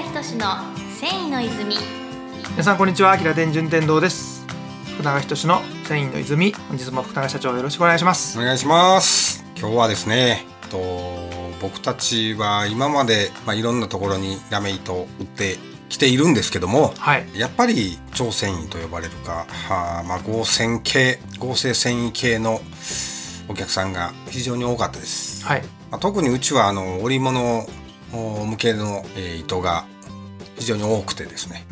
仁の繊維の泉皆さんこんにちは、平田順天堂です。福永仁の繊維の泉、本日も福永社長よろしくお願いします。お願いします今日はですねと僕たちは今まで、まあ、いろんなところにラメ糸を売ってきているんですけどもはい。やっぱり超繊維と呼ばれるか、はあまあ、合成系合成繊維系のお客さんが非常に多かったです、はい。まあ、特にうちはあの織物向けの、えー糸が非常に多くてですね、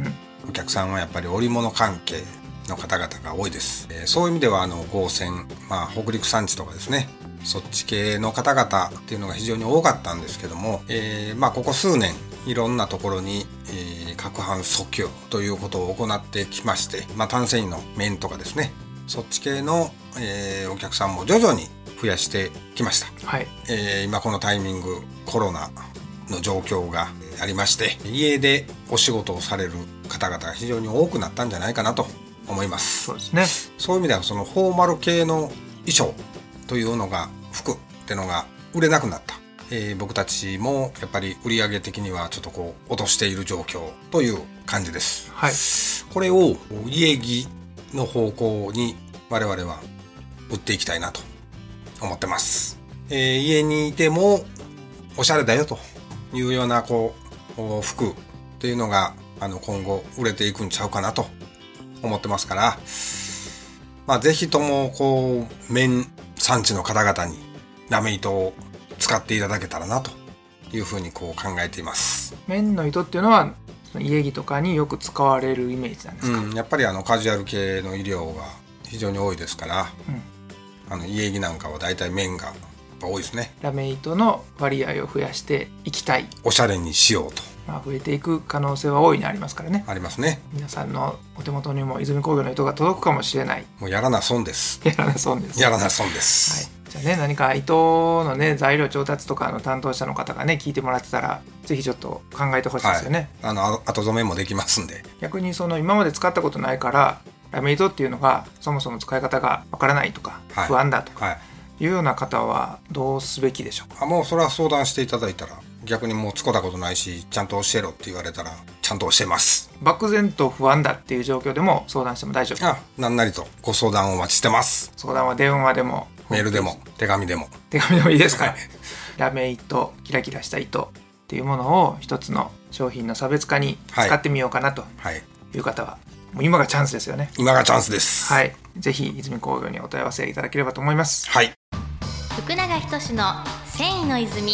お客さんはやっぱり織物関係の方々が多いです、えーそういう意味ではあの合船、まあ、北陸産地とかですね。そっち系の方々っていうのが非常に多かったんですけども、えーまあ、ここ数年いろんなところに、えー、攪拌訴求ということを行ってきまして、まあ、単繊維の面とかですね。そっち系の、えーお客さんも徐々に増やしてきました。はい。えー今このタイミングコロナの状況がありまして家でお仕事をされる方々が非常に多くなったんじゃないかなと思いますそうですね。そういう意味ではそのフォーマル系の衣装というのが服ってのが売れなくなった、えー僕たちもやっぱり売上的にはちょっとこう落としている状況という感じですはい。これを家着の方向に我々は売っていきたいなと思ってます。えー家にいてもおしゃれだよというようなこうお服っていうのがあの今後売れていくんちゃうかなと思ってますから、まあぜひともこう綿産地の方々にラメ糸を使っていただけたらなというふうにこう考えています。綿の糸っていうのは、家着とかによく使われるイメージなんですか？うん、やっぱりあのカジュアル系の医療が非常に多いですから、あの家着なんかは大体綿がぱ多いですね。ラメ糸の割合を増やしていきたい。おしゃれにしようと。まあ、増えていく可能性は大いにありますからね。ありますね。皆さんのお手元にも泉工業の糸が届くかもしれない。もうやらな損です。やらなそうです。やらな損ではい。す、、じゃあね何か糸のね材料調達とかの担当者の方がね聞いてもらってたらぜひちょっと考えてほしいですよね、あのあ後染めもできますんで。逆にその今まで使ったことないからラメ糸っていうのがそもそも使い方がわからないとか、はい。不安だとかはいいうような方はどうすべきでしょうか？あもうそれは相談していただいたら逆にもう使ったことないしちゃんと教えろって言われたらちゃんと教えます。漠然と不安だっていう状況でも相談しても大丈夫。あなんなりとご相談をお待ちしてます。相談は電話でもメールでも手紙でも。手紙でもいいですか？ラメ糸キラキラした糸っていうものを一つの商品の差別化に使ってみようかなとはい。いう方は、もう今がチャンスですよね。今がチャンスです。はい。ぜひ泉工業にお問い合わせいただければと思います。はい福永仁の繊維の泉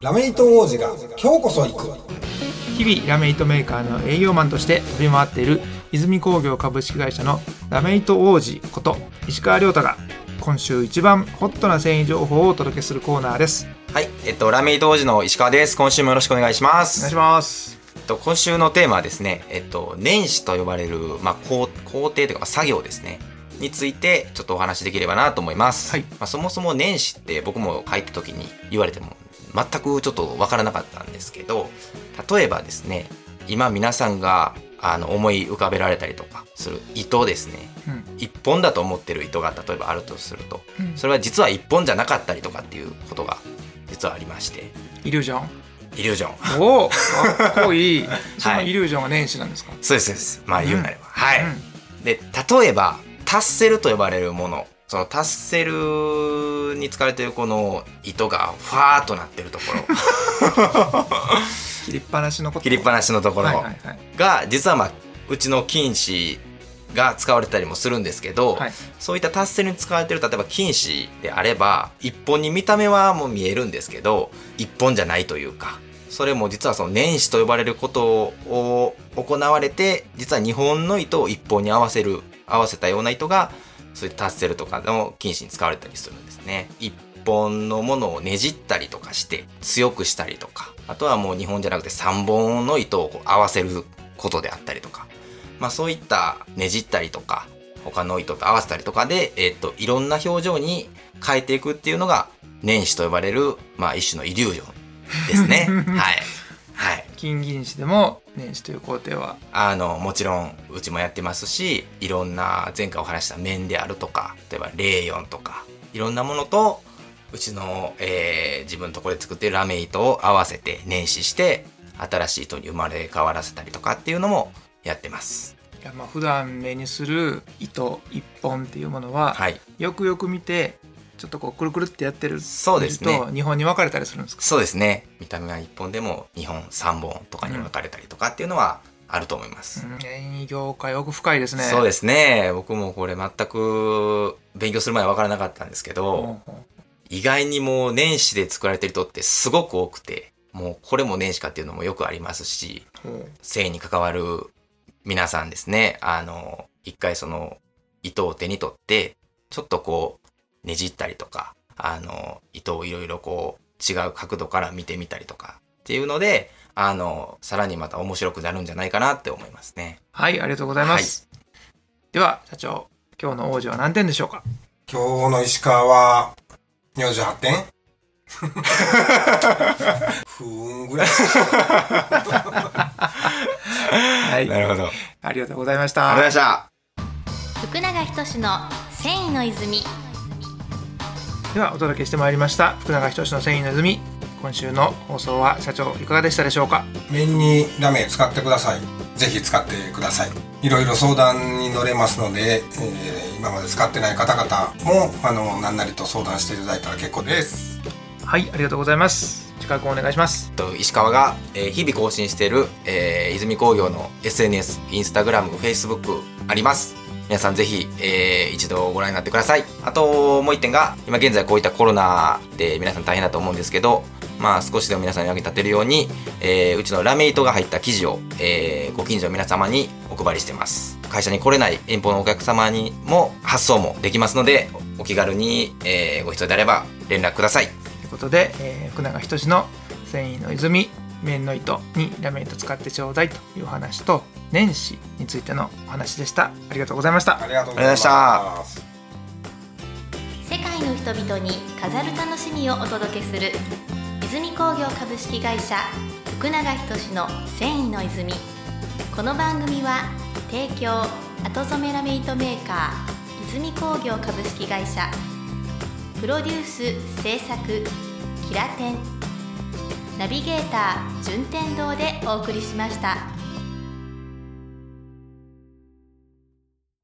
ラメ糸王子が今日こそ行く日々ラメ糸メーカーの営業マンとして飛び回っている泉工業株式会社のラメ糸王子こと石川亮太が今週一番ホットな繊維情報をお届けするコーナーですはい、えっと、ラメイト王子の石川です。今週もよろしくお願いします。お願いしますえっと、今週のテーマはですね、えっと、年始と呼ばれる、まあ、工工程というか、まあ作業ですね。について、ちょっとお話しできればなと思います。はい。まあ、そもそも年始って僕も入った時に言われても、全くちょっとわからなかったんですけど、例えばですね、今皆さんが、あの、思い浮かべられたりとかする糸ですね。うん。一本だと思ってる糸が例えばあるとすると、うん。それは実は一本じゃなかったりとかっていうことが実はありまして。イリュージョン？イリュージョン。おおかっこいい。そのイリュージョンが年始なんですか、そうですそうです。まあ言うなれば、はい、うん。で例えばタッセルと呼ばれるもの。そのタッセルに使われているこの糸がファーっとなってるところ。切りっぱなしのこと。切りっぱなしのところ。が実はまあうちの金糸が使われたりもするんですけど、はい。そういったタッセルに使われてる例えば金糸であれば一本に見た目はもう見えるんですけど一本じゃないというかそれも実はその年始と呼ばれることを行われて実は日本の糸を一本に合わせる合わせたような糸がそういったタッセルとかの金糸に使われたりするんですね。一本のものをねじったりとかして強くしたりとかあとはもう2本じゃなくて3本の糸をこう合わせることであったりとかまあそういったねじったりとか他の糸と合わせたりとかで、えっといろんな表情に変えていくっていうのが年始と呼ばれる、まあ、一種のイリュージョンですね。はい。はい。金銀糸でも年始という工程はあの、もちろん、うちもやってますし、いろんな前回お話しした面であるとか、例えばレーヨンとか、いろんなものと、うちの、えー自分のところで作ってるラメ糸を合わせて年始して新しい糸に生まれ変わらせたりとかっていうのもやってます。いやまあ普段目にする糸一本っていうものは、はい。よくよく見てちょっとこうくるくるってやってるそうですね日本に分かれたりするんですか？そうですね。見た目は1本でも2本、3本とかに分かれたりとかっていうのはあると思います。うん業界奥深いですねそうですね。僕もこれ全く勉強する前は分からなかったんですけど、ほうほ意外にもう年始で作られてる糸ってすごく多くて、もうこれも年始かっていうのもよくありますし、うほう繊維に関わる皆さんですね、あの、一回その糸を手に取って、ちょっとこうねじったりとか、あの、糸をいろいろこう違う角度から見てみたりとかっていうので、あの、さらにまた面白くなるんじゃないかなって思いますね。はいありがとうございます、では社長今日の王子は何点でしょうか？今日の石川は48点不運ぐらい。はいるほど。ありありがとうございましがとうございまたした。福永仁の繊維の泉ではお届けしてまいりました福永仁の繊維の泉今週の放送は社長いかがでしたでしょうか？面にラメ使ってください。ぜひ使ってください。いろいろ相談に乗れますので、えー今まで使ってない方々も、あの、何なりと相談していただいたら結構です。はいありがとうございます近くお願いしますと石川が、えー日々更新している、えー泉工業の SNS、インスタグラム、フェイスブックあります。皆さんぜひ、えー一度ご覧になってください。あともう一点が、今現在こういったコロナで皆さん大変だと思うんですけど、まあ少しでも皆さんに役に立てるように、えーうちのラメ糸が入った生地を、えーご近所の皆様にお配りしています。会社に来れない遠方のお客様にも発送もできますので、お気軽に、えーご必要であれば連絡ください。ということで、えー福永仁の繊維の泉面の糸にラメ糸使ってちょうだいというお話と年始についてのお話でした。ありがとうございました。ありがとうございましあた。世界の人々に飾る楽しみをお届けする泉工業株式会社福永仁の繊維の泉。この番組は提供後染めラメイトメーカー泉工業株式会社。プロデュース制作キラテン。ナビゲーター順天堂でお送りしました。